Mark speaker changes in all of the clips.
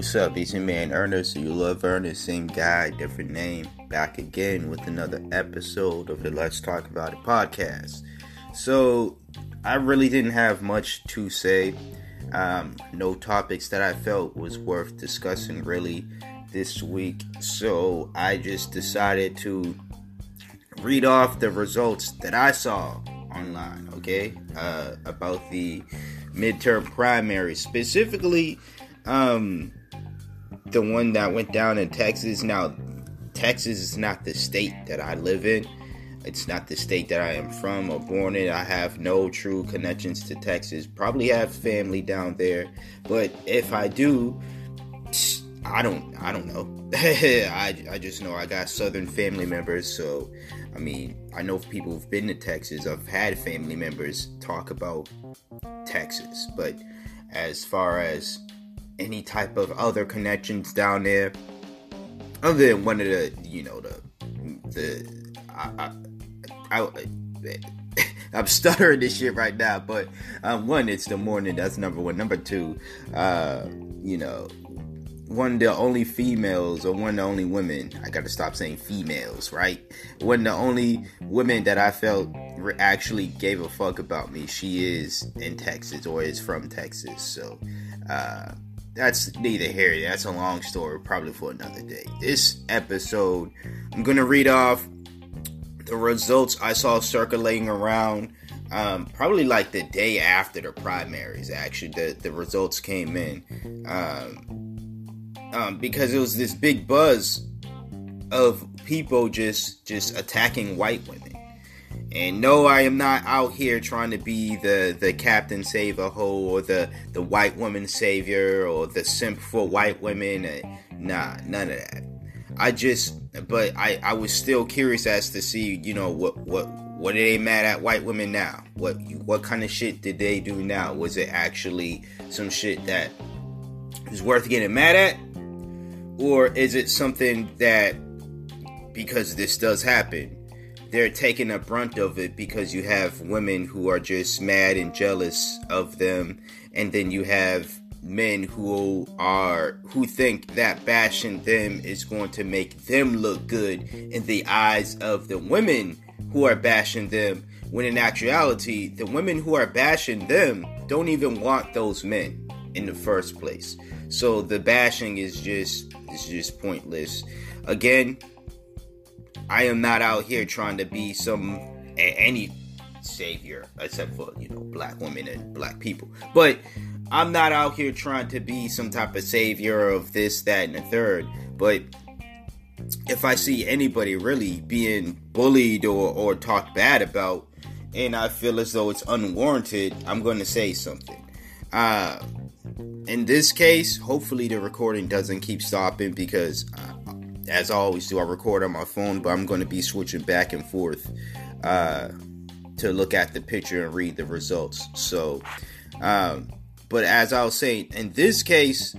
Speaker 1: What's up? It's your man Ernest. You love Ernest, same guy, different name. Back again with another episode of the Let's Talk About It podcast. So, I really didn't have much to say. Um, no topics that I felt was worth discussing really this week. So, I just decided to read off the results that I saw online, okay? Uh, about the midterm primary, specifically um, the one that went down in Texas. Now, Texas is not the state that I live in. It's not the state that I am from or born in. I have no true connections to Texas. Probably have family down there, but if I do, I don't. I don't know. I I just know I got Southern family members. So, I mean, I know people who've been to Texas. I've had family members talk about Texas, but as far as any type of other connections down there, other than one of the, you know, the the I, I, I I'm stuttering this shit right now, but um, one, it's the morning. That's number one. Number two, uh, you know, one of the only females or one of the only women. I got to stop saying females, right? One of the only women that I felt actually gave a fuck about me. She is in Texas or is from Texas, so. Uh, that's neither here. That's a long story, probably for another day. This episode, I'm gonna read off the results I saw circulating around. Um, probably like the day after the primaries. Actually, the the results came in um, um, because it was this big buzz of people just just attacking white women and no, I am not out here trying to be the, the Captain Save a Ho or the, the white woman savior or the simp for white women. Eh, nah, none of that. I just, but I, I was still curious as to see, you know, what, what, what are they mad at white women now? What, what kind of shit did they do now? Was it actually some shit that is worth getting mad at? Or is it something that, because this does happen, they're taking a brunt of it because you have women who are just mad and jealous of them and then you have men who are who think that bashing them is going to make them look good in the eyes of the women who are bashing them when in actuality the women who are bashing them don't even want those men in the first place. So the bashing is just is just pointless. Again I am not out here trying to be some any savior except for you know black women and black people. But I'm not out here trying to be some type of savior of this, that, and the third. But if I see anybody really being bullied or, or talked bad about, and I feel as though it's unwarranted, I'm going to say something. Uh, in this case, hopefully the recording doesn't keep stopping because uh, as I always do, I record on my phone, but I'm going to be switching back and forth uh, to look at the picture and read the results. So, um, but as I was saying, in this case,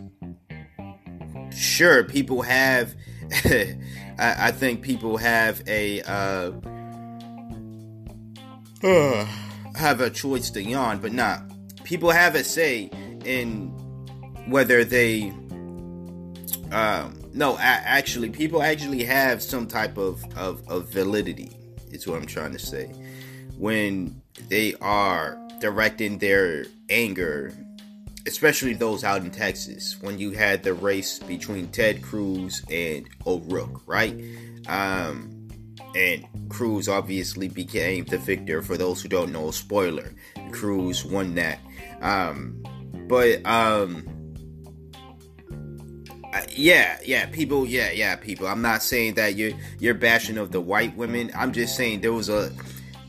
Speaker 1: sure, people have. I, I, think people have a uh, have a choice to yawn, but not. People have a say in whether they um, no, actually, people actually have some type of, of, of validity, is what I'm trying to say. When they are directing their anger, especially those out in Texas, when you had the race between Ted Cruz and O'Rourke, right? Um, and Cruz obviously became the victor. For those who don't know, spoiler, Cruz won that. Um, but um, yeah, yeah, people, yeah, yeah, people. I'm not saying that you're you're bashing of the white women. I'm just saying there was a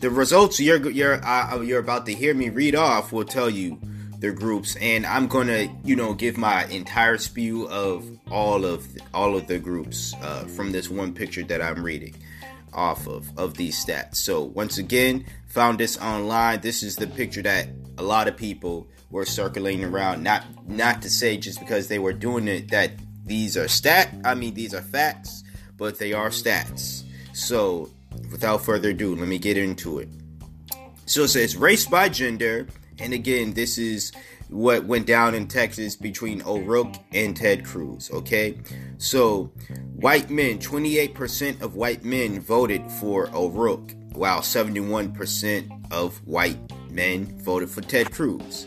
Speaker 1: the results you're you're uh, you're about to hear me read off will tell you the groups, and I'm gonna you know give my entire spew of all of all of the groups uh, from this one picture that I'm reading off of of these stats. So once again, found this online. This is the picture that a lot of people were circulating around. Not not to say just because they were doing it that these are stat. I mean, these are facts, but they are stats. So, without further ado, let me get into it. So it says race by gender, and again, this is what went down in Texas between O'Rourke and Ted Cruz. Okay, so white men, 28% of white men voted for O'Rourke, while 71% of white men voted for Ted Cruz.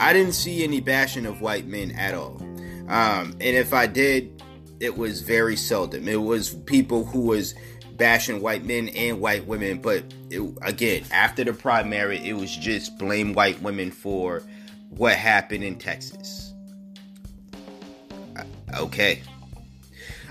Speaker 1: I didn't see any bashing of white men at all. Um, and if I did, it was very seldom. It was people who was bashing white men and white women, but it, again, after the primary, it was just blame white women for what happened in Texas. Uh, okay.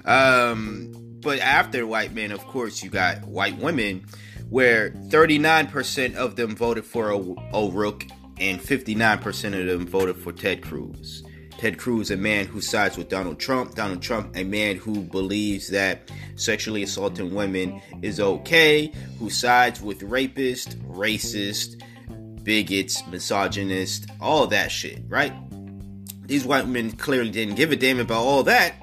Speaker 1: Um, but after white men, of course, you got white women, where 39% of them voted for o- O'Rourke and 59% of them voted for Ted Cruz. Ted Cruz, a man who sides with Donald Trump. Donald Trump, a man who believes that sexually assaulting women is okay, who sides with rapists, racist, bigots, misogynist, all that shit, right? These white men clearly didn't give a damn about all that,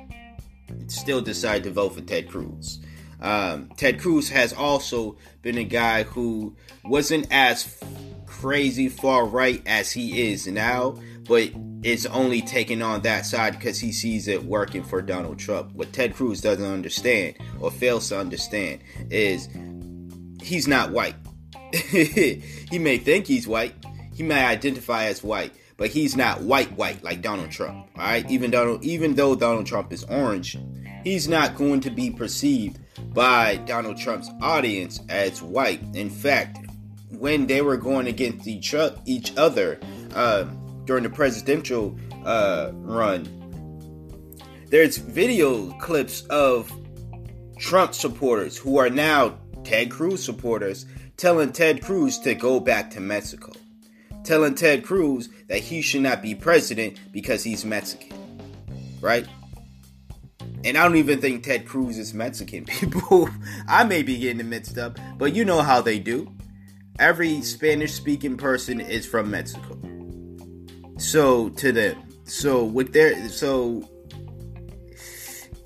Speaker 1: still decided to vote for Ted Cruz. Um, Ted Cruz has also been a guy who wasn't as crazy far right as he is now, but is only taking on that side because he sees it working for Donald Trump. What Ted Cruz doesn't understand or fails to understand is he's not white. he may think he's white, he may identify as white, but he's not white white like Donald Trump. All right, even Donald, even though Donald Trump is orange, he's not going to be perceived by Donald Trump's audience as white. In fact, when they were going against each, each other uh, during the presidential uh, run, there's video clips of Trump supporters who are now Ted Cruz supporters telling Ted Cruz to go back to Mexico, telling Ted Cruz that he should not be president because he's Mexican, right? And I don't even think Ted Cruz is Mexican. People, I may be getting mixed up, but you know how they do every Spanish speaking person is from Mexico. So to them. So with their so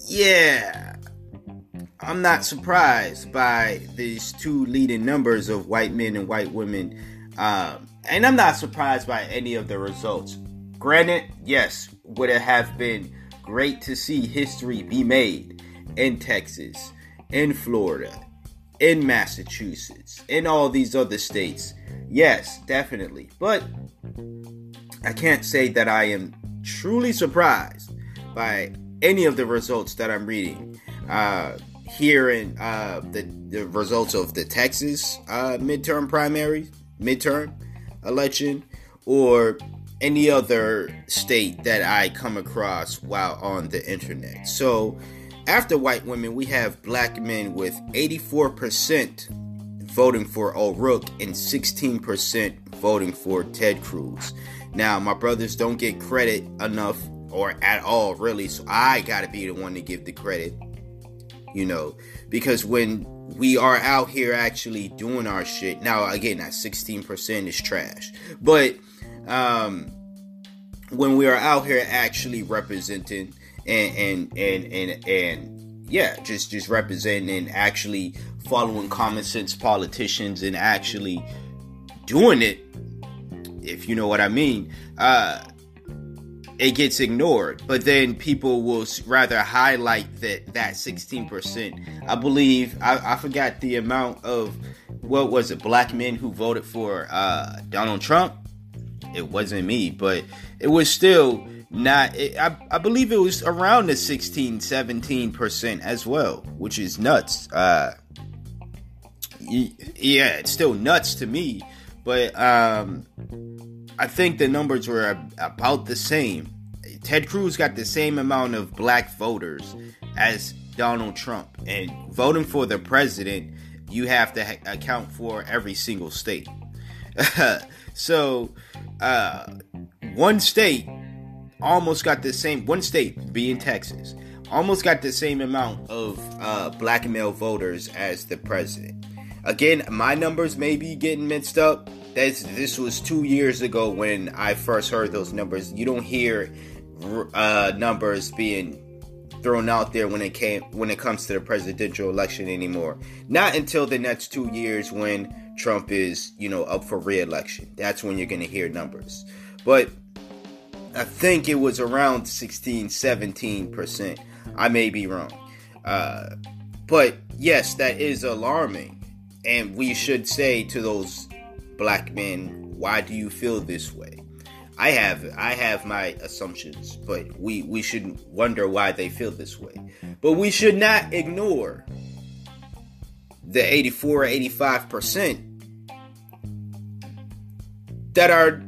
Speaker 1: yeah. I'm not surprised by these two leading numbers of white men and white women. Um, and I'm not surprised by any of the results. Granted, yes, would it have been great to see history be made in Texas, in Florida, in Massachusetts, in all these other states. Yes, definitely. But I can't say that I am truly surprised by any of the results that I'm reading. Uh, here in uh, the, the results of the Texas uh, midterm primary, midterm election, or any other state that I come across while on the internet. So, after white women, we have black men with 84% voting for O'Rourke and 16% voting for Ted Cruz. Now, my brothers don't get credit enough or at all, really, so I gotta be the one to give the credit, you know, because when we are out here actually doing our shit, now again, that 16% is trash, but um, when we are out here actually representing and and and and, and yeah, just just representing and actually following common sense politicians and actually doing it, if you know what I mean. Uh, it gets ignored, but then people will rather highlight that that 16%. I believe I, I forgot the amount of what was it, black men who voted for uh, Donald Trump. It wasn't me, but it was still not it, I, I believe it was around the 16 17% as well which is nuts uh yeah it's still nuts to me but um i think the numbers were about the same ted cruz got the same amount of black voters as donald trump and voting for the president you have to ha- account for every single state so uh one state almost got the same one state being Texas almost got the same amount of uh, black male voters as the president. Again, my numbers may be getting mixed up. This this was two years ago when I first heard those numbers. You don't hear uh, numbers being thrown out there when it came when it comes to the presidential election anymore. Not until the next two years when Trump is you know up for re-election. That's when you're going to hear numbers. But I think it was around 16, 17%. I may be wrong. Uh, but yes, that is alarming. And we should say to those black men, why do you feel this way? I have I have my assumptions, but we we should wonder why they feel this way. But we should not ignore the 84 or 85% that are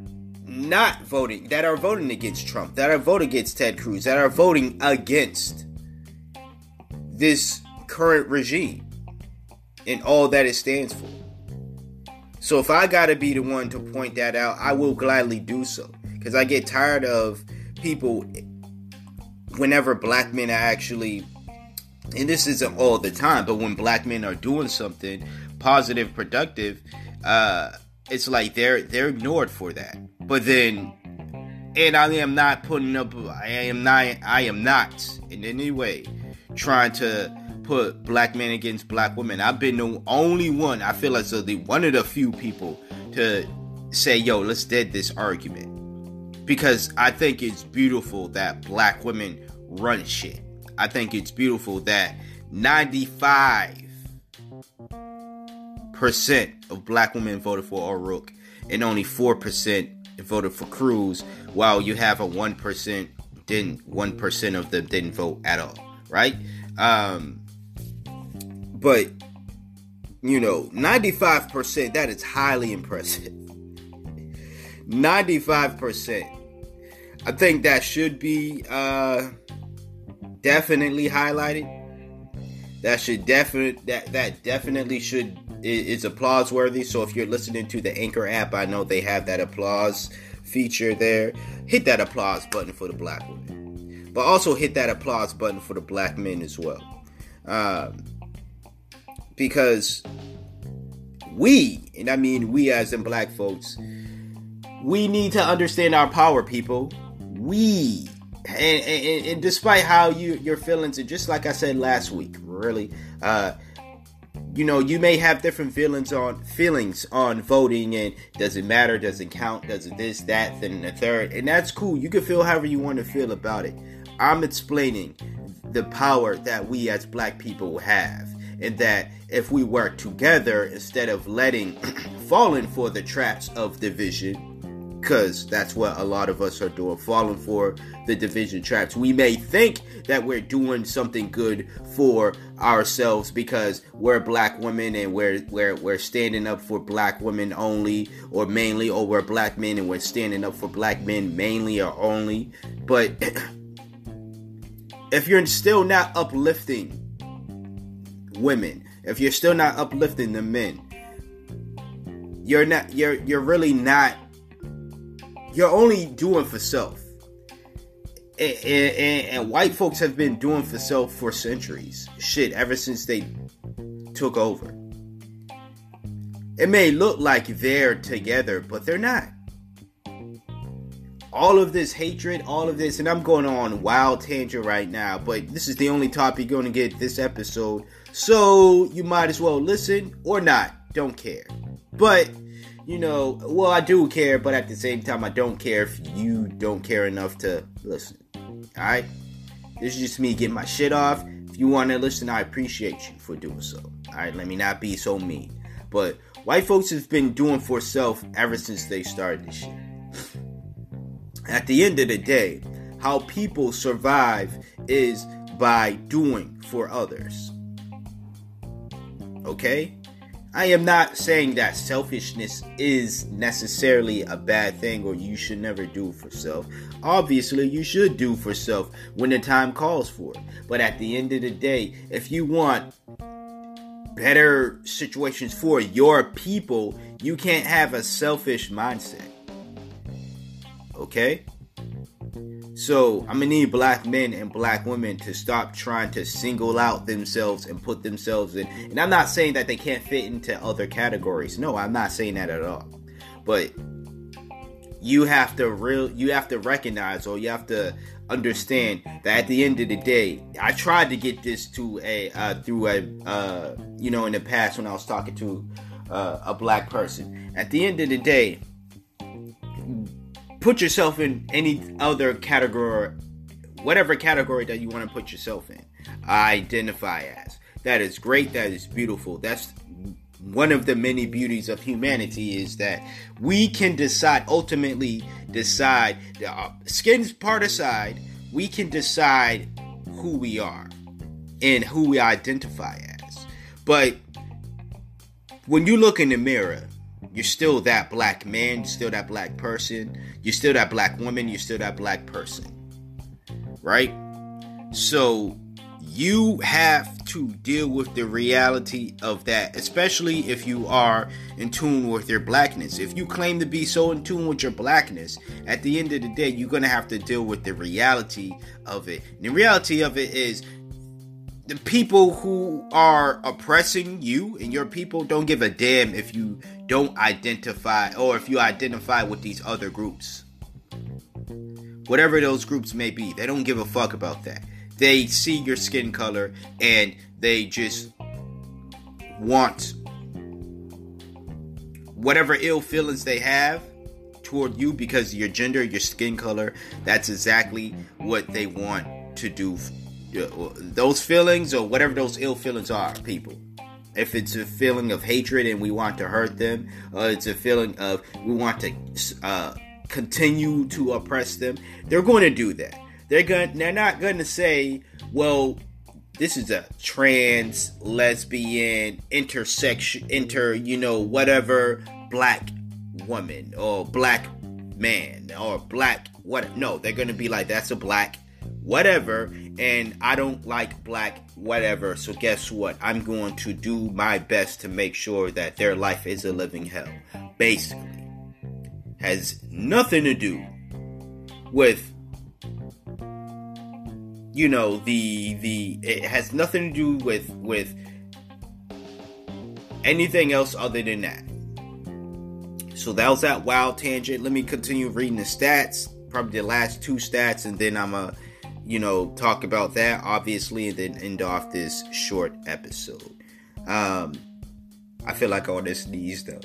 Speaker 1: not voting, that are voting against Trump, that are voting against Ted Cruz, that are voting against this current regime and all that it stands for. So if I gotta be the one to point that out, I will gladly do so. Because I get tired of people whenever black men are actually and this isn't all the time, but when black men are doing something positive, productive, uh, it's like they're they're ignored for that. But then, and I am not putting up. I am not. I am not in any way trying to put black men against black women. I've been the only one. I feel as though the one of the few people to say, "Yo, let's dead this argument," because I think it's beautiful that black women run shit. I think it's beautiful that 95% of black women voted for O'Rourke and only 4% voted for Cruz, while you have a 1% didn't 1% of them didn't vote at all, right? Um but you know, 95% that is highly impressive. 95%. I think that should be uh definitely highlighted. That should definitely that that definitely should is applause worthy. So if you're listening to the Anchor app, I know they have that applause feature there. Hit that applause button for the black women, but also hit that applause button for the black men as well, um, because we, and I mean we as in black folks, we need to understand our power, people. We and, and, and, despite how you your feelings are just like I said last week, really, uh, you know, you may have different feelings on feelings on voting and does it matter, does it count, does it this, that, then the third, and that's cool. You can feel however you want to feel about it. I'm explaining the power that we as black people have. And that if we work together instead of letting falling for the traps of division, because that's what a lot of us are doing, falling for the division traps. We may think that we're doing something good for ourselves because we're black women and we're we're we're standing up for black women only or mainly, or we're black men and we're standing up for black men mainly or only. But if you're still not uplifting women, if you're still not uplifting the men, you're not you're you're really not you're only doing for self. And, and, and, white folks have been doing for self for centuries. Shit, ever since they took over. It may look like they're together, but they're not. All of this hatred, all of this, and I'm going on wild tangent right now, but this is the only topic you're going to get this episode. So you might as well listen or not. Don't care. But you know, well, I do care, but at the same time, I don't care if you don't care enough to listen. Alright? This is just me getting my shit off. If you want to listen, I appreciate you for doing so. Alright, let me not be so mean. But white folks have been doing for self ever since they started this shit. At the end of the day, how people survive is by doing for others. Okay? I am not saying that selfishness is necessarily a bad thing or you should never do for self. Obviously, you should do for self when the time calls for it. But at the end of the day, if you want better situations for your people, you can't have a selfish mindset. Okay? So I'm gonna need black men and black women to stop trying to single out themselves and put themselves in. And I'm not saying that they can't fit into other categories. No, I'm not saying that at all. But you have to real you have to recognize or you have to understand that at the end of the day, I tried to get this to a uh, through a uh, you know in the past when I was talking to uh, a black person. At the end of the day, put yourself in any other category, whatever category that you want to put yourself in. Identify as. That is great. That is beautiful. That's one of the many beauties of humanity is that we can decide ultimately decide uh, skins part aside we can decide who we are and who we identify as but when you look in the mirror you're still that black man. You're still that black person. You're still that black woman. You're still that black person. Right? So you have to deal with the reality of that, especially if you are in tune with your blackness. If you claim to be so in tune with your blackness, at the end of the day, you're going to have to deal with the reality of it. And the reality of it is the people who are oppressing you and your people don't give a damn if you don't identify or if you identify with these other groups. Whatever those groups may be, they don't give a fuck about that they see your skin color and they just want whatever ill feelings they have toward you because your gender, your skin color. That's exactly what they want to do. Uh, those feelings or whatever those ill feelings are, people. If it's a feeling of hatred and we want to hurt them, or it's a feeling of we want to uh, continue to oppress them, they're going to do that. They're going they're not going to say, "Well, this is a trans, lesbian, intersection, inter, you know, whatever black woman or black man or black what no, they're going to be like that's a black whatever and I don't like black whatever. So guess what? I'm going to do my best to make sure that their life is a living hell. Basically has nothing to do with you know the the it has nothing to do with with anything else other than that. So that was that wild tangent. Let me continue reading the stats, probably the last two stats, and then I'm a you know talk about that obviously, and then end off this short episode. Um, I feel like all this sneeze though.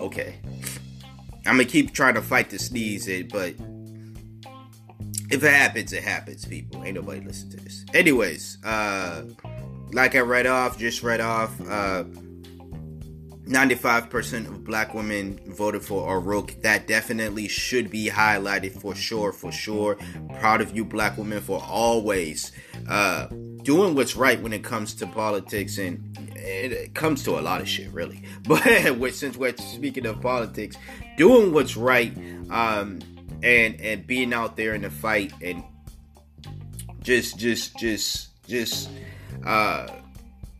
Speaker 1: Okay, I'm gonna keep trying to fight the sneeze, it, but if it happens, it happens, people. Ain't nobody listen to this. Anyways, uh, like I read off, just read off, uh, 95% of black women voted for O'Rourke. That definitely should be highlighted for sure, for sure. Proud of you, black women, for always uh, doing what's right when it comes to politics and it comes to a lot of shit, really. But since we're speaking of politics, doing what's right um, and and being out there in the fight and just just just just uh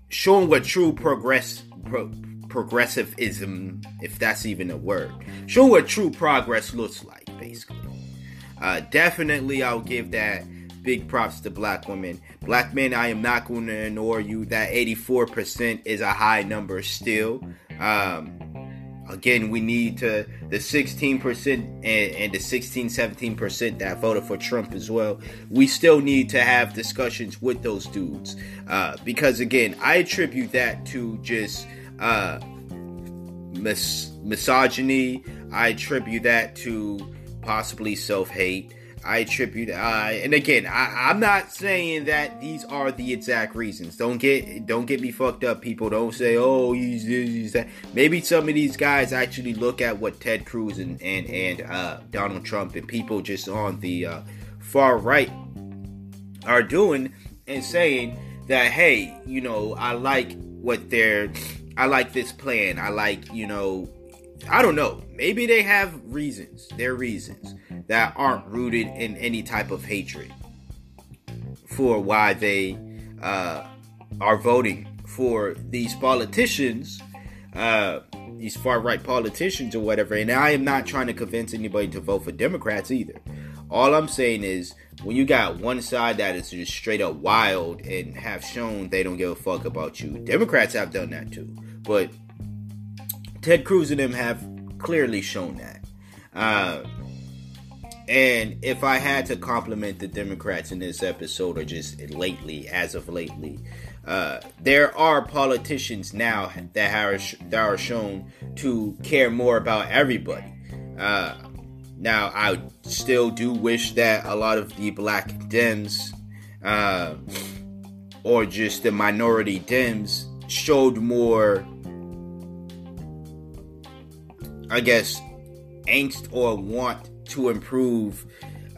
Speaker 1: showing what true progress pro, progressivism if that's even a word Show what true progress looks like basically uh definitely i'll give that big props to black women black men i am not going to ignore you that 84% is a high number still um Again, we need to the 16% and, and the 16, 17% that voted for Trump as well. We still need to have discussions with those dudes. Uh, because again, I attribute that to just uh, mis- misogyny. I attribute that to possibly self hate. I attribute, uh, and again, I, am not saying that these are the exact reasons. Don't get, don't get me fucked up, people. Don't say, oh, he's, he's that. Maybe some of these guys actually look at what Ted Cruz and and and uh, Donald Trump and people just on the uh, far right are doing and saying that, hey, you know, I like what they're, I like this plan. I like, you know, I don't know. Maybe they have reasons. Their reasons that aren't rooted in any type of hatred for why they uh, are voting for these politicians, uh, these far right politicians or whatever. And I am not trying to convince anybody to vote for Democrats either. All I'm saying is when you got one side that is just straight up wild and have shown they don't give a fuck about you, Democrats have done that too. But Ted Cruz and them have clearly shown that. Uh, and if I had to compliment the Democrats in this episode, or just lately, as of lately, uh, there are politicians now that are that are shown to care more about everybody. Uh, now, I still do wish that a lot of the black Dems, uh, or just the minority Dems, showed more, I guess, angst or want to improve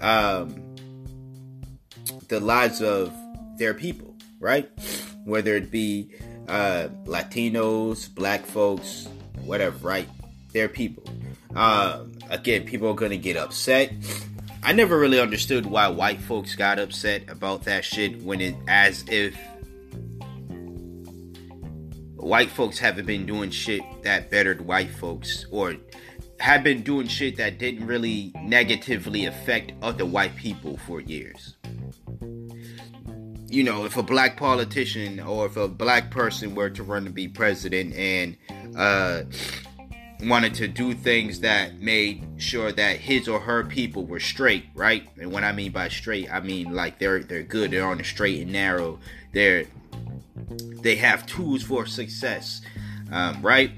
Speaker 1: um, the lives of their people, right? Whether it be uh, Latinos, black folks, whatever, right? Their people. Um, again, people are gonna get upset. I never really understood why white folks got upset about that shit when it as if white folks haven't been doing shit that bettered white folks or have been doing shit that didn't really negatively affect other white people for years. You know, if a black politician or if a black person were to run to be president and uh wanted to do things that made sure that his or her people were straight, right? And what I mean by straight, I mean like they're they're good, they're on the straight and narrow. They're they have tools for success, um, right?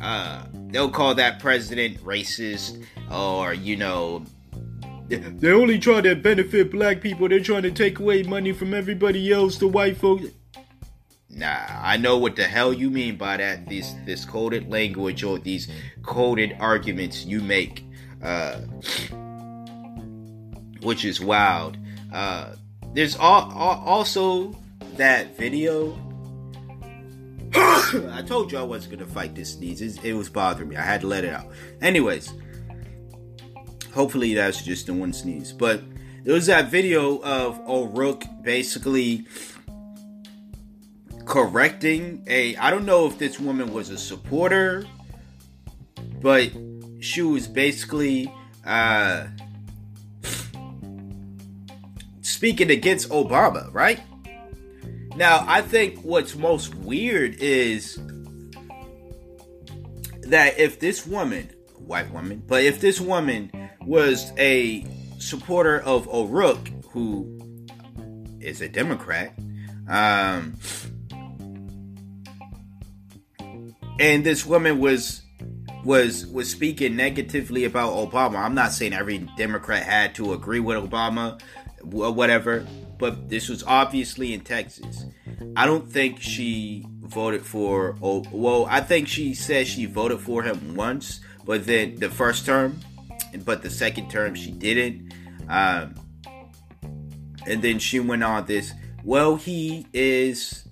Speaker 1: Uh, they'll call that president racist or you know they only try to benefit black people. They're trying to take away money from everybody else, the white folks. Nah, I know what the hell you mean by that. This this coded language or these coded arguments you make, uh, which is wild. Uh, there's all, all, also that video. I told you I wasn't gonna fight this sneeze. It, was bothering me. I had to let it out. Anyways, hopefully that's just the one sneeze. But there was that video of O'Rourke basically correcting a I don't know if this woman was a supporter, but she was basically uh speaking against Obama, right? Now, I think what's most weird is that if this woman, white woman, but if this woman was a supporter of O'Rourke, who is a Democrat, um, and this woman was was was speaking negatively about Obama. I'm not saying every Democrat had to agree with Obama or whatever, but this was obviously in Texas. I don't think she voted for oh well, I think she said she voted for him once, but then the first term, but the second term she didn't. Um, and then she went on this, well, he is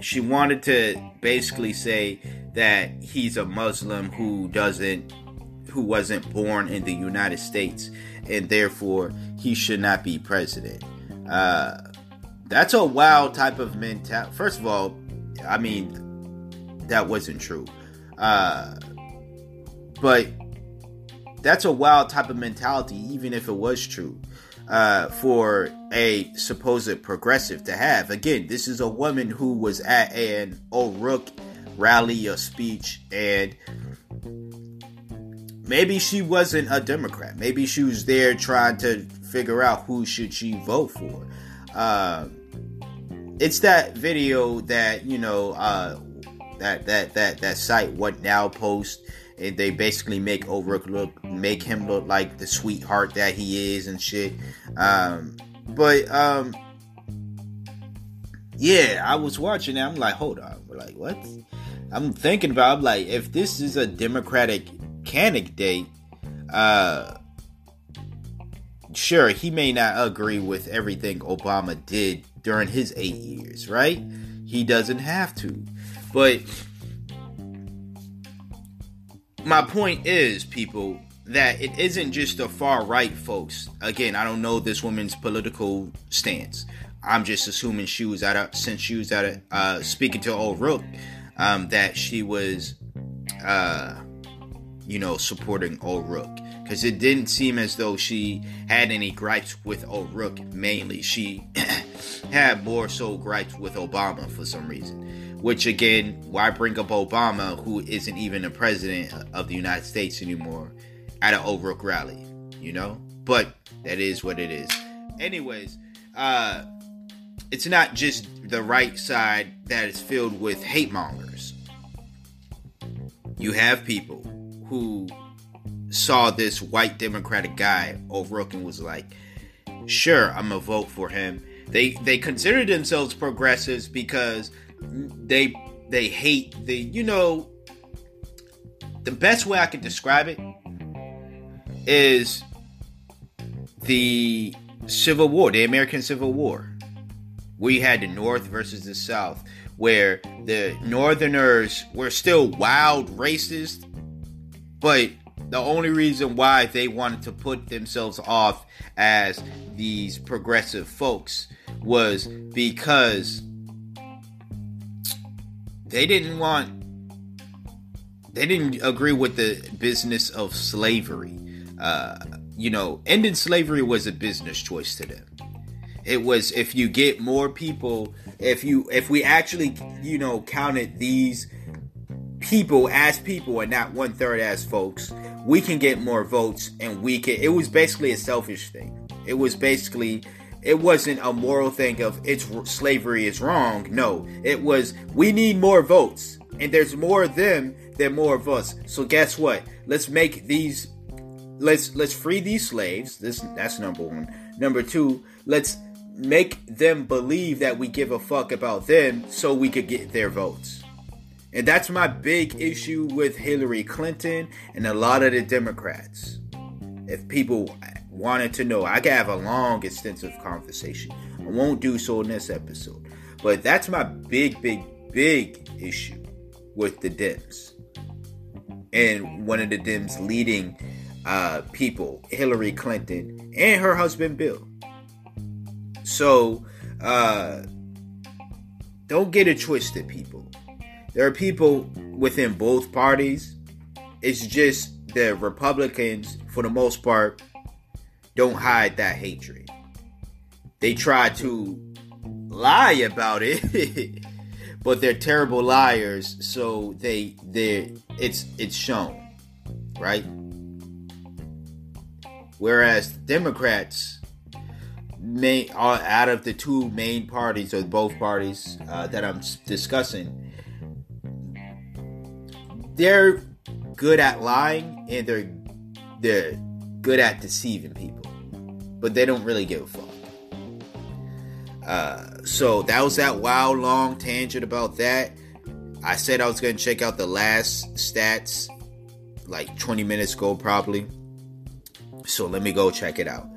Speaker 1: she wanted to basically say that he's a Muslim who doesn't who wasn't born in the United States and therefore he should not be president. Uh, that's a wild type of mentality. First of all, I mean that wasn't true. Uh, but that's a wild type of mentality, even if it was true uh, for a supposed progressive to have. Again, this is a woman who was at an O'Rourke rally or speech, and maybe she wasn't a Democrat. Maybe she was there trying to figure out who should she vote for. Uh, it's that video that you know uh, that that that that site what now post and they basically make O'Rourke look make him look like the sweetheart that he is and shit. Um, but um, yeah, I was watching that. I'm like, hold on, like what? I'm thinking about. I'm like, if this is a Democratic candidate, uh, sure, he may not agree with everything Obama did during his eight years, right? He doesn't have to, but my point is, people, that it isn't just the far right folks. Again, I don't know this woman's political stance. I'm just assuming she was out of since she was out of uh, speaking to O'Rourke, um, that she was, uh, you know, supporting O'Rourke because it didn't seem as though she had any gripes with O'Rourke. Mainly, she had more so gripes with Obama for some reason. Which again, why bring up Obama, who isn't even a president of the United States anymore, at an O'Rourke rally? You know, but that is what it is. Anyways, uh, it's not just the right side that is filled with hate mongers. You have people who saw this white Democratic guy, O'Rourke, and was like, "Sure, I'm gonna vote for him." They they consider themselves progressives because they they hate the you know the best way I can describe it is the Civil War, the American Civil War. We had the North versus the South, where the Northerners were still wild racist, but the only reason why they wanted to put themselves off as these progressive folks was because they didn't want they didn't agree with the business of slavery. Uh, you know, ending slavery was a business choice to them. It was if you get more people, if you if we actually you know counted these people as people and not one third as folks, we can get more votes and we can. It was basically a selfish thing. It was basically it wasn't a moral thing of it's slavery is wrong. No, it was we need more votes, and there's more of them than more of us. So guess what? Let's make these. Let's let's free these slaves. This that's number one. Number two, let's make them believe that we give a fuck about them, so we could get their votes. And that's my big issue with Hillary Clinton and a lot of the Democrats. If people wanted to know, I could have a long, extensive conversation. I won't do so in this episode. But that's my big, big, big issue with the Dems. And one of the Dems leading uh, people, Hillary Clinton, and her husband Bill. So, uh, don't get it twisted, people. There are people within both parties. It's just the Republicans, for the most part, don't hide that hatred. They try to lie about it, but they're terrible liars. So they they it's it's shown, right? Whereas Democrats, may out of the two main parties or both parties uh, that I'm discussing, they're good at lying and they're they're good at deceiving people, but they don't really give a fuck. Uh, so that was that wild long tangent about that. I said I was gonna check out the last stats like 20 minutes ago, probably. So let me go check it out.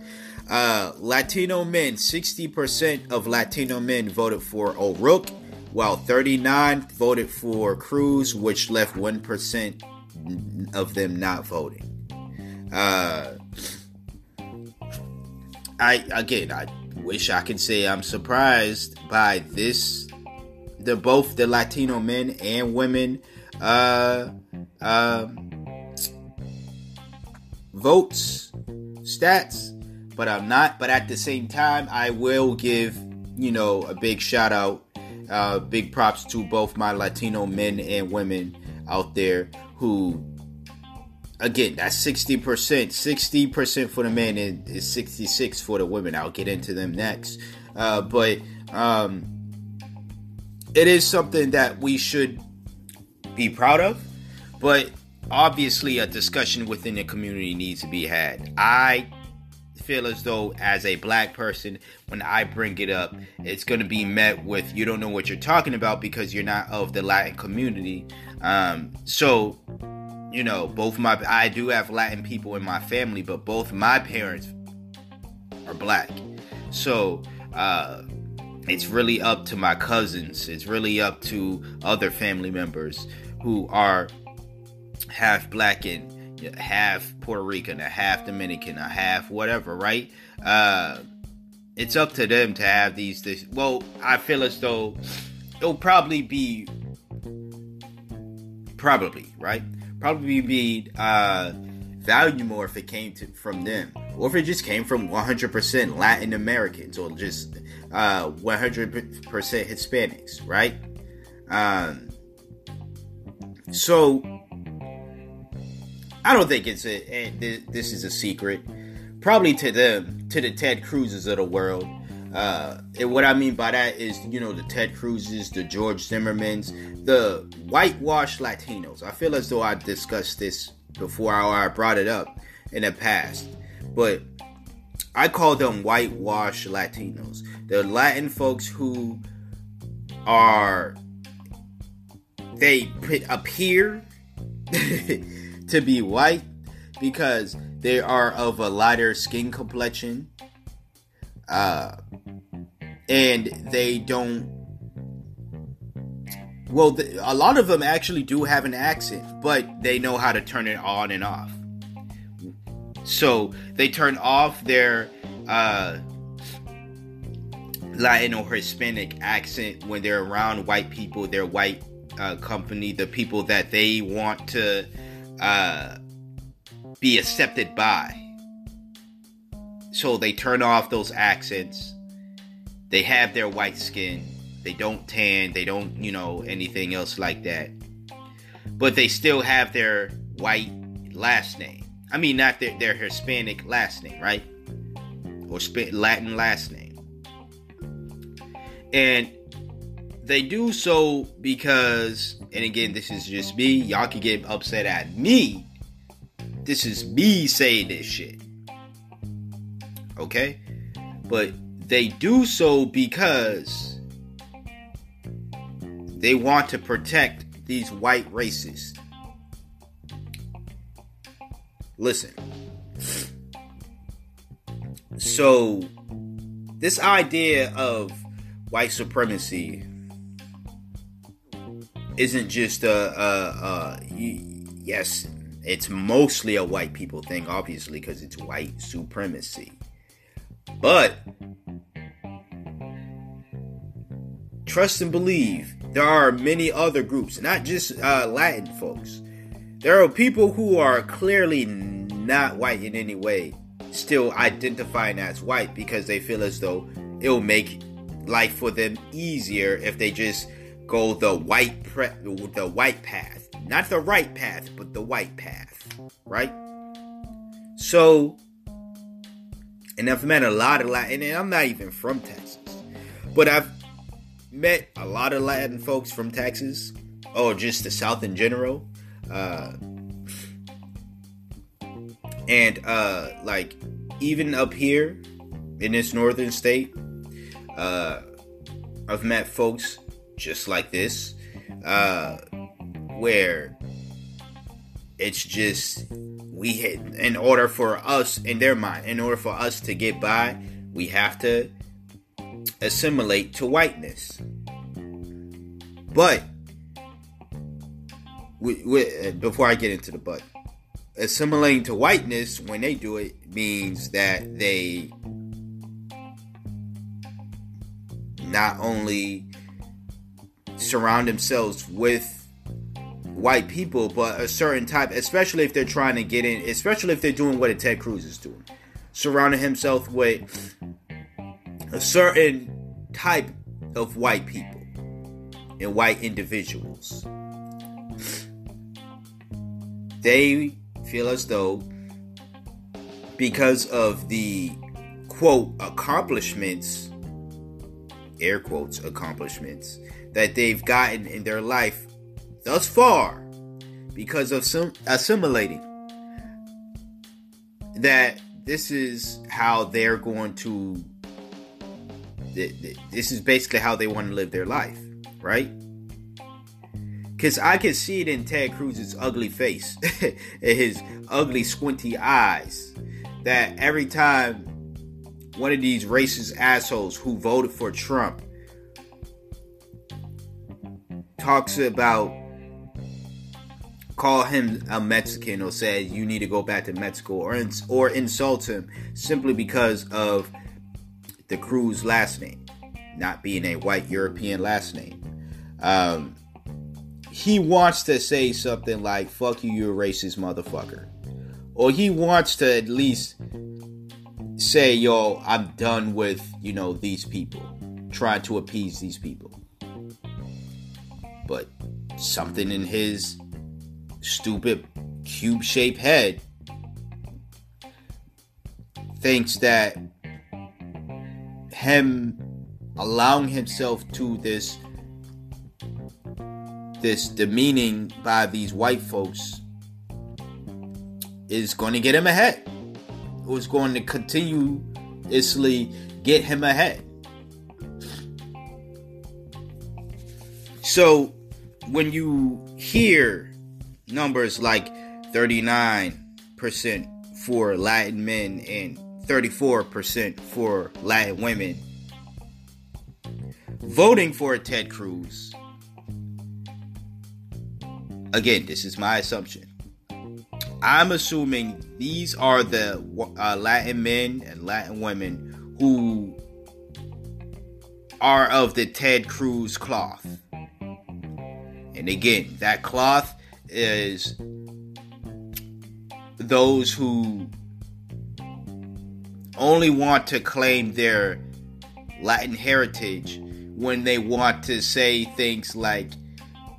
Speaker 1: Uh, Latino men, 60% of Latino men voted for O'Rourke while 39 voted for Cruz, which left 1% of them not voting. Uh, I again, I wish I could say I'm surprised by this. The both the Latino men and women uh, uh, votes stats, but I'm not. But at the same time, I will give you know a big shout out uh, big props to both my Latino men and women out there who, again, that's 60%. 60% for the men and is 66 for the women. I'll get into them next. Uh, but um, it is something that we should be proud of. But obviously, a discussion within the community needs to be had. I feel as though as a black person when i bring it up it's going to be met with you don't know what you're talking about because you're not of the latin community. Um, so you know both my i do have latin people in my family but both my parents are black. So uh, it's really up to my cousins. It's really up to other family members who are half black and half Puerto Rican, a half Dominican, a half whatever, right? Uh, it's up to them to have these. This, well, I feel as though it'll probably be, probably right, probably be uh, value more if it came to from them, or if it just came from 100% Latin Americans or just uh, 100% Hispanics, right? Um, so I don't think it's a, this is a secret. Probably to them, to the Ted Cruzes of the world. Uh, and what I mean by that is, you know, the Ted Cruzes, the George Zimmermans, the whitewashed Latinos. I feel as though I discussed this before I brought it up in the past, but I call them whitewash Latinos. The Latin folks who are they appear to be white because they are of a lighter skin complexion. Uh, and they don't well the, a lot of them actually do have an accent but they know how to turn it on and off. So they turn off their uh, latin or hispanic accent when they're around white people their white uh, company the people that they want to uh, be accepted by so they turn off those accents. They have their white skin. They don't tan. They don't, you know, anything else like that. But they still have their white last name. I mean, not their, their Hispanic last name, right? Or Latin last name. And they do so because, and again, this is just me. Y'all can get upset at me. This is me saying this shit okay? But they do so because they want to protect these white races. Listen. So, this idea of white supremacy isn't just a, a, a yes, it's mostly a white people thing, obviously, because it's white supremacy. But trust and believe there are many other groups, not just uh, Latin folks. There are people who are clearly not white in any way, still identifying as white because they feel as though it'll make life for them easier if they just go the white pre- the white path, not the right path, but the white path, right? So and I've met a lot of Latin, and I'm not even from Texas, but I've met a lot of Latin folks from Texas, or just the South in general. Uh, and uh, like even up here in this northern state, uh, I've met folks just like this, uh, where it's just we hit in order for us in their mind in order for us to get by we have to assimilate to whiteness. But we, we, before i get into the but assimilating to whiteness when they do it means that they not only surround themselves with white people, but a certain type, especially if they're trying to get in, especially if they're doing what a Ted Cruz is doing, surrounding himself with a certain type of white people and white individuals. They feel as though because of the quote accomplishments, air quotes accomplishments, that they've gotten in their life thus far because of some assimilating that this is how they're going to this is basically how they want to live their life right? Because i can see it in ted cruz's ugly face and his ugly squinty eyes that every time one of these racist assholes who voted for trump talks about call him a Mexican or says you need to go back to Mexico or ins- or insult him simply because of the Cruz last name, not being a white European last name. Um, he wants to say something like "fuck you, you racist motherfucker," or he wants to at least say, "Yo, I'm done with you know these people, trying to appease these people." But something in his stupid cube shaped head thinks that him allowing himself to this this demeaning by these white folks is going to get him ahead. Who's going to continuously get him ahead. So when you hear numbers like 39% for Latin men and 34% for Latin women voting for Ted Cruz, again, this is my assumption. I'm assuming these are the uh, Latin men and Latin women who are of the Ted Cruz cloth. And again, that cloth is those who only want to claim their Latin heritage when they want to say things like,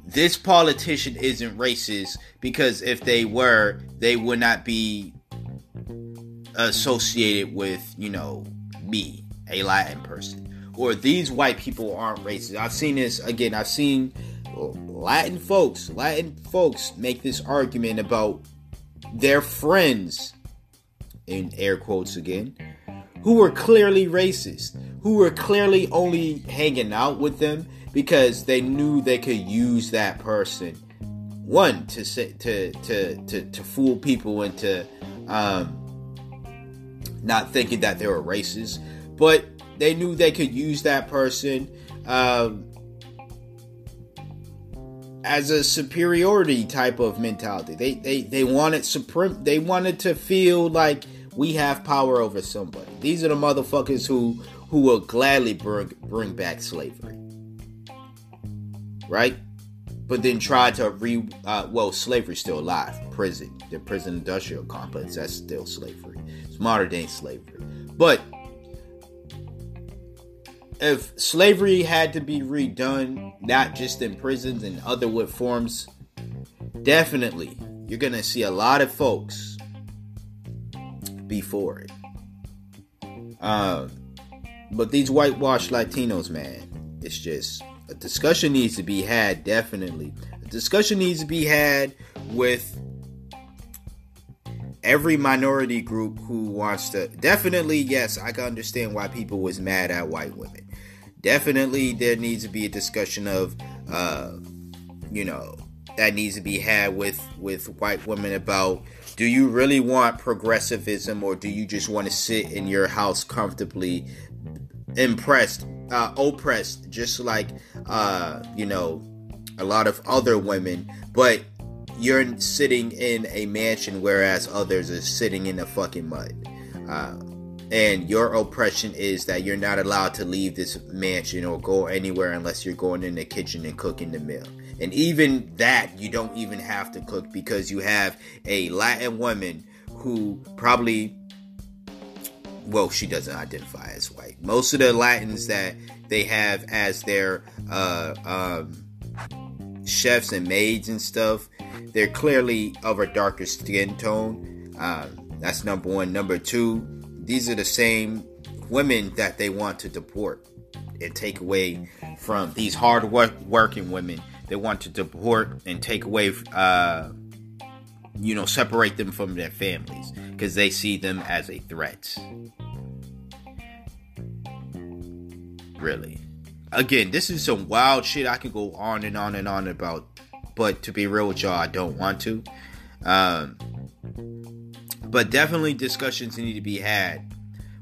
Speaker 1: this politician isn't racist because if they were, they would not be associated with, you know, me, a Latin person. Or these white people aren't racist. I've seen this again, I've seen Latin folks, Latin folks make this argument about their friends, in air quotes again, who were clearly racist, who were clearly only hanging out with them because they knew they could use that person. One to say to to to, to fool people into um, not thinking that they were racist, but they knew they could use that person um, as a superiority type of mentality. They they they wanted supreme. They wanted to feel like we have power over somebody. These are the motherfuckers who who will gladly bring bring back slavery, right? But then try to re uh, well, slavery's still alive. Prison, the prison industrial complex, that's still slavery. It's modern day slavery, but if slavery had to be redone, not just in prisons and other what forms, definitely you're gonna see a lot of folks before it. Um, but these whitewashed Latinos, man, it's just a discussion needs to be had. Definitely, a discussion needs to be had with every minority group who wants to definitely yes i can understand why people was mad at white women definitely there needs to be a discussion of uh, you know that needs to be had with with white women about do you really want progressivism or do you just want to sit in your house comfortably impressed uh, oppressed just like uh, you know a lot of other women but you're sitting in a mansion whereas others are sitting in the fucking mud? Uh, and your oppression is that you're not allowed to leave this mansion or go anywhere unless you're going in the kitchen and cooking the meal. And even that, you don't even have to cook because you have a Latin woman who probably, well, she doesn't identify as white. Most of the Latins that they have as their uh, um, chefs and maids and stuff, they're clearly of a darker skin tone. Uh, that's number one. Number two, these are the same women that they want to deport and take away from these hard work working women. They want to deport and take away, uh, you know, separate them from their families because they see them as a threat. Really. Again, this is some wild shit I can go on and on and on about, but to be real with y'all, I don't want to. Um, but definitely discussions need to be had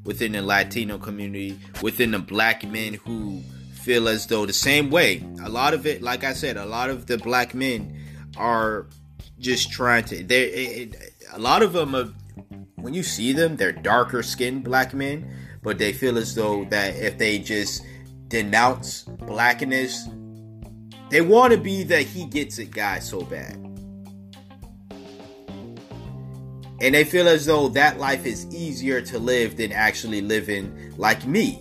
Speaker 1: within the Latino community, within the black men who feel as though the same way. A lot of it, like I said, a lot of the black men are just trying to. They, a lot of them are. When you see them, they're darker skinned black men, but they feel as though that if they just denounce blackness, they want to be that he gets it guy so bad. And they feel as though that life is easier to live than actually living like me.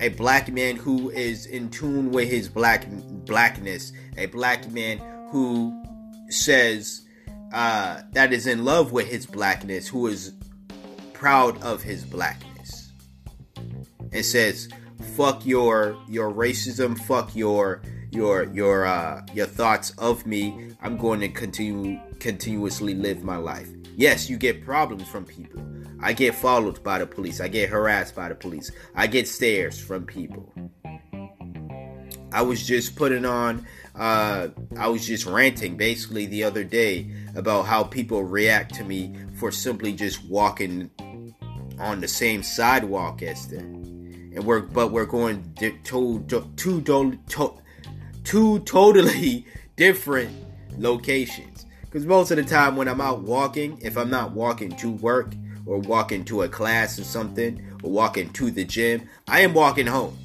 Speaker 1: A black man who is in tune with his black blackness, a black man who says uh, that is in love with his blackness, who is proud of his blackness, and says, "Fuck your your racism, fuck your your your uh, your thoughts of me. I'm going to continue continuously live my life." Yes, you get problems from people. I get followed by the police. I get harassed by the police. I get stares from people. I was just putting on, uh, I was just ranting basically the other day about how people react to me for simply just walking on the same sidewalk as them. And we're, but we're going to, to, to, to, to, two totally different locations. Because most of the time when I'm out walking, if I'm not walking to work or walking to a class or something, or walking to the gym, I am walking home.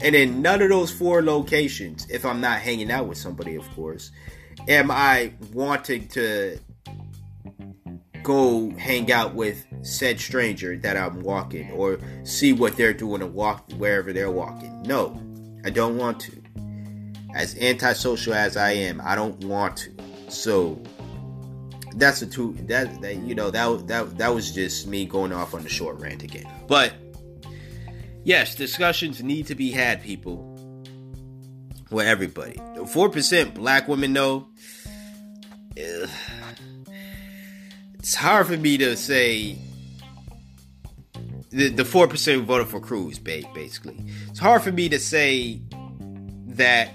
Speaker 1: And in none of those four locations, if I'm not hanging out with somebody, of course, am I wanting to go hang out with said stranger that I'm walking or see what they're doing and walk wherever they're walking. No, I don't want to. As antisocial as I am, I don't want to. So that's the two that, that you know that that that was just me going off on the short rant again. But yes, discussions need to be had, people. With everybody. Four percent black women though. It's hard for me to say the four percent voted for Cruz, basically. It's hard for me to say that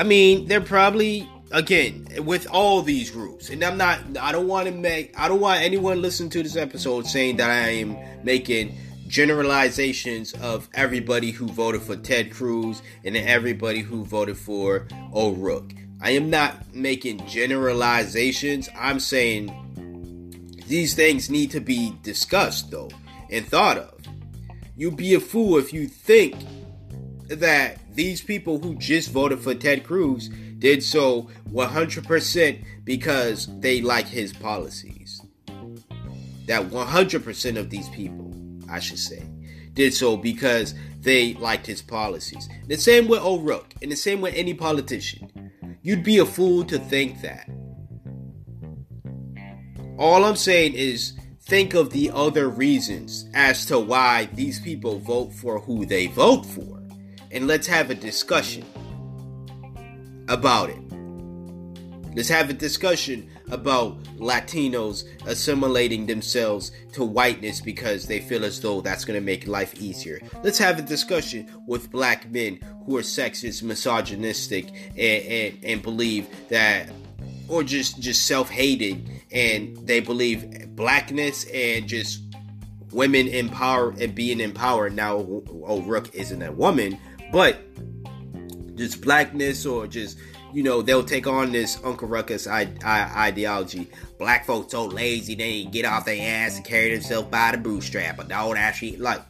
Speaker 1: I mean, they're probably again with all these groups, and I'm not. I don't want to make. I don't want anyone listening to this episode saying that I am making generalizations of everybody who voted for Ted Cruz and everybody who voted for O'Rourke. I am not making generalizations. I'm saying these things need to be discussed though and thought of. You'd be a fool if you think that these people who just voted for Ted Cruz did so 100% because they like his policies. That 100% of these people, I should say, did so because they liked his policies. The same with O'Rourke, and the same with any politician. You'd be a fool to think that. All I'm saying is think of the other reasons as to why these people vote for who they vote for and let's have a discussion about it. Let's have a discussion about Latinos assimilating themselves to whiteness because they feel as though that's going to make life easier. Let's have a discussion with black men who are sexist, misogynistic, and, and, and believe that, or just, just self hating, and they believe blackness and just women empower and being empowered. Now, oh, Rook isn't a woman, but just blackness or just you know they'll take on this Uncle Ruckus I- I- ideology. Black folks so lazy they get off their ass and carry themselves by the bootstrap, but that shit like.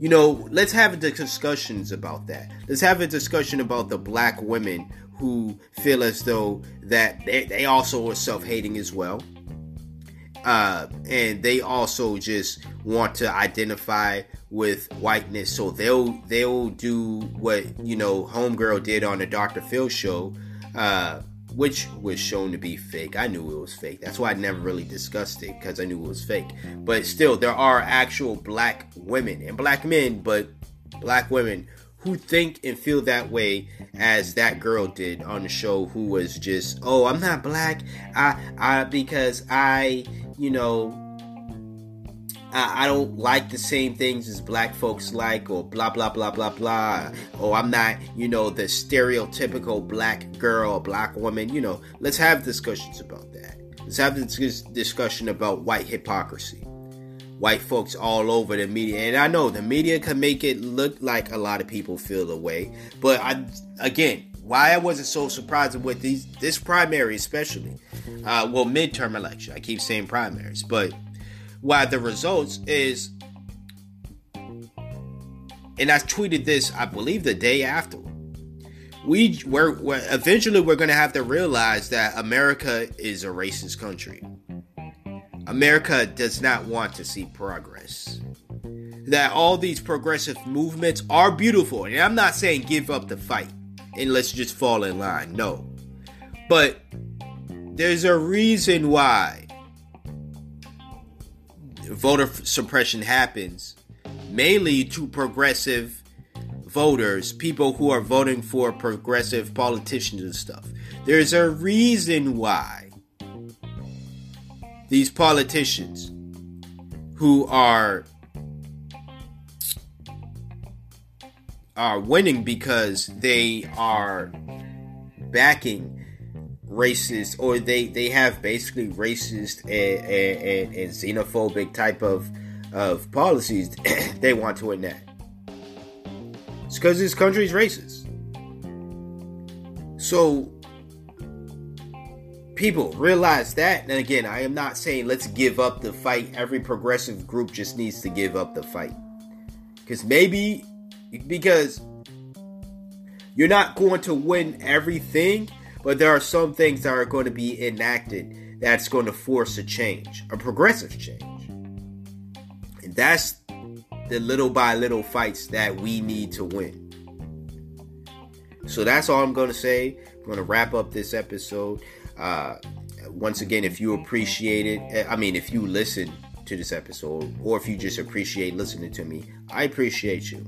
Speaker 1: You know, let's have discussions about that. Let's have a discussion about the black women who feel as though that they, they also are self-hating as well. Uh, and they also just want to identify with whiteness, so they'll they'll do what you know Homegirl did on the Dr. Phil show, uh, which was shown to be fake. I knew it was fake. That's why I never really discussed it because I knew it was fake. But still, there are actual black women and black men, but black women who think and feel that way as that girl did on the show who was just oh i'm not black i i because i you know, I, I don't like the same things as black folks like, or blah, blah, blah, blah, blah. Or I'm not, you know, the stereotypical black girl, black woman. You know, let's have discussions about that. Let's have this discussion about white hypocrisy. White folks all over the media, and I know the media can make it look like a lot of people feel the way, but I, again, why I wasn't so surprised with these this primary, especially, uh, well, midterm election. I keep saying primaries, but why the results is, and I tweeted this, I believe, the day after. We we're, eventually we're going to have to realize that America is a racist country. America does not want to see progress. That all these progressive movements are beautiful, and I'm not saying give up the fight and let's just fall in line. No. But there's a reason why voter suppression happens mainly to progressive voters, people who are voting for progressive politicians and stuff. There's a reason why these politicians who are are winning because they are backing racist or they they have basically racist and, and, and xenophobic type of of policies they want to enact. It's because this country is racist. So people realize that. And again, I am not saying let's give up the fight. Every progressive group just needs to give up the fight. Because maybe because you're not going to win everything, but there are some things that are going to be enacted that's going to force a change, a progressive change. And that's the little by little fights that we need to win. So that's all I'm going to say. I'm going to wrap up this episode. Uh, once again, if you appreciate it, eh, I mean, if you listen to this episode, or if you just appreciate listening to me, I appreciate you.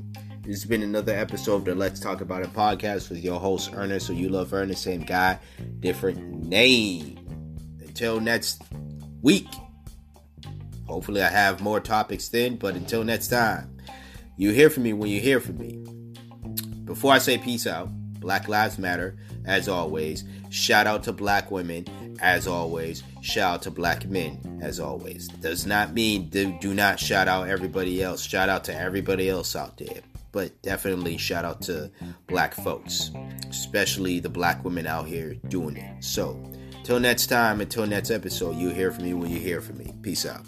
Speaker 1: Has been another episode of the Let's Talk About It podcast with your host, Ernest. So you love Ernest, same guy, different name. Until next week. Hopefully, I have more topics then, but until next time, you hear from me when you hear from me. Before I say peace out, Black Lives Matter, as always. Shout out to black women, as always. Shout out to black men, as always. Does not mean do, do not shout out everybody else. Shout out to everybody else out there but definitely shout out to black folks, especially the black women out here doing it. So, till next time, until next episode, you hear from me when you hear from me. Peace out.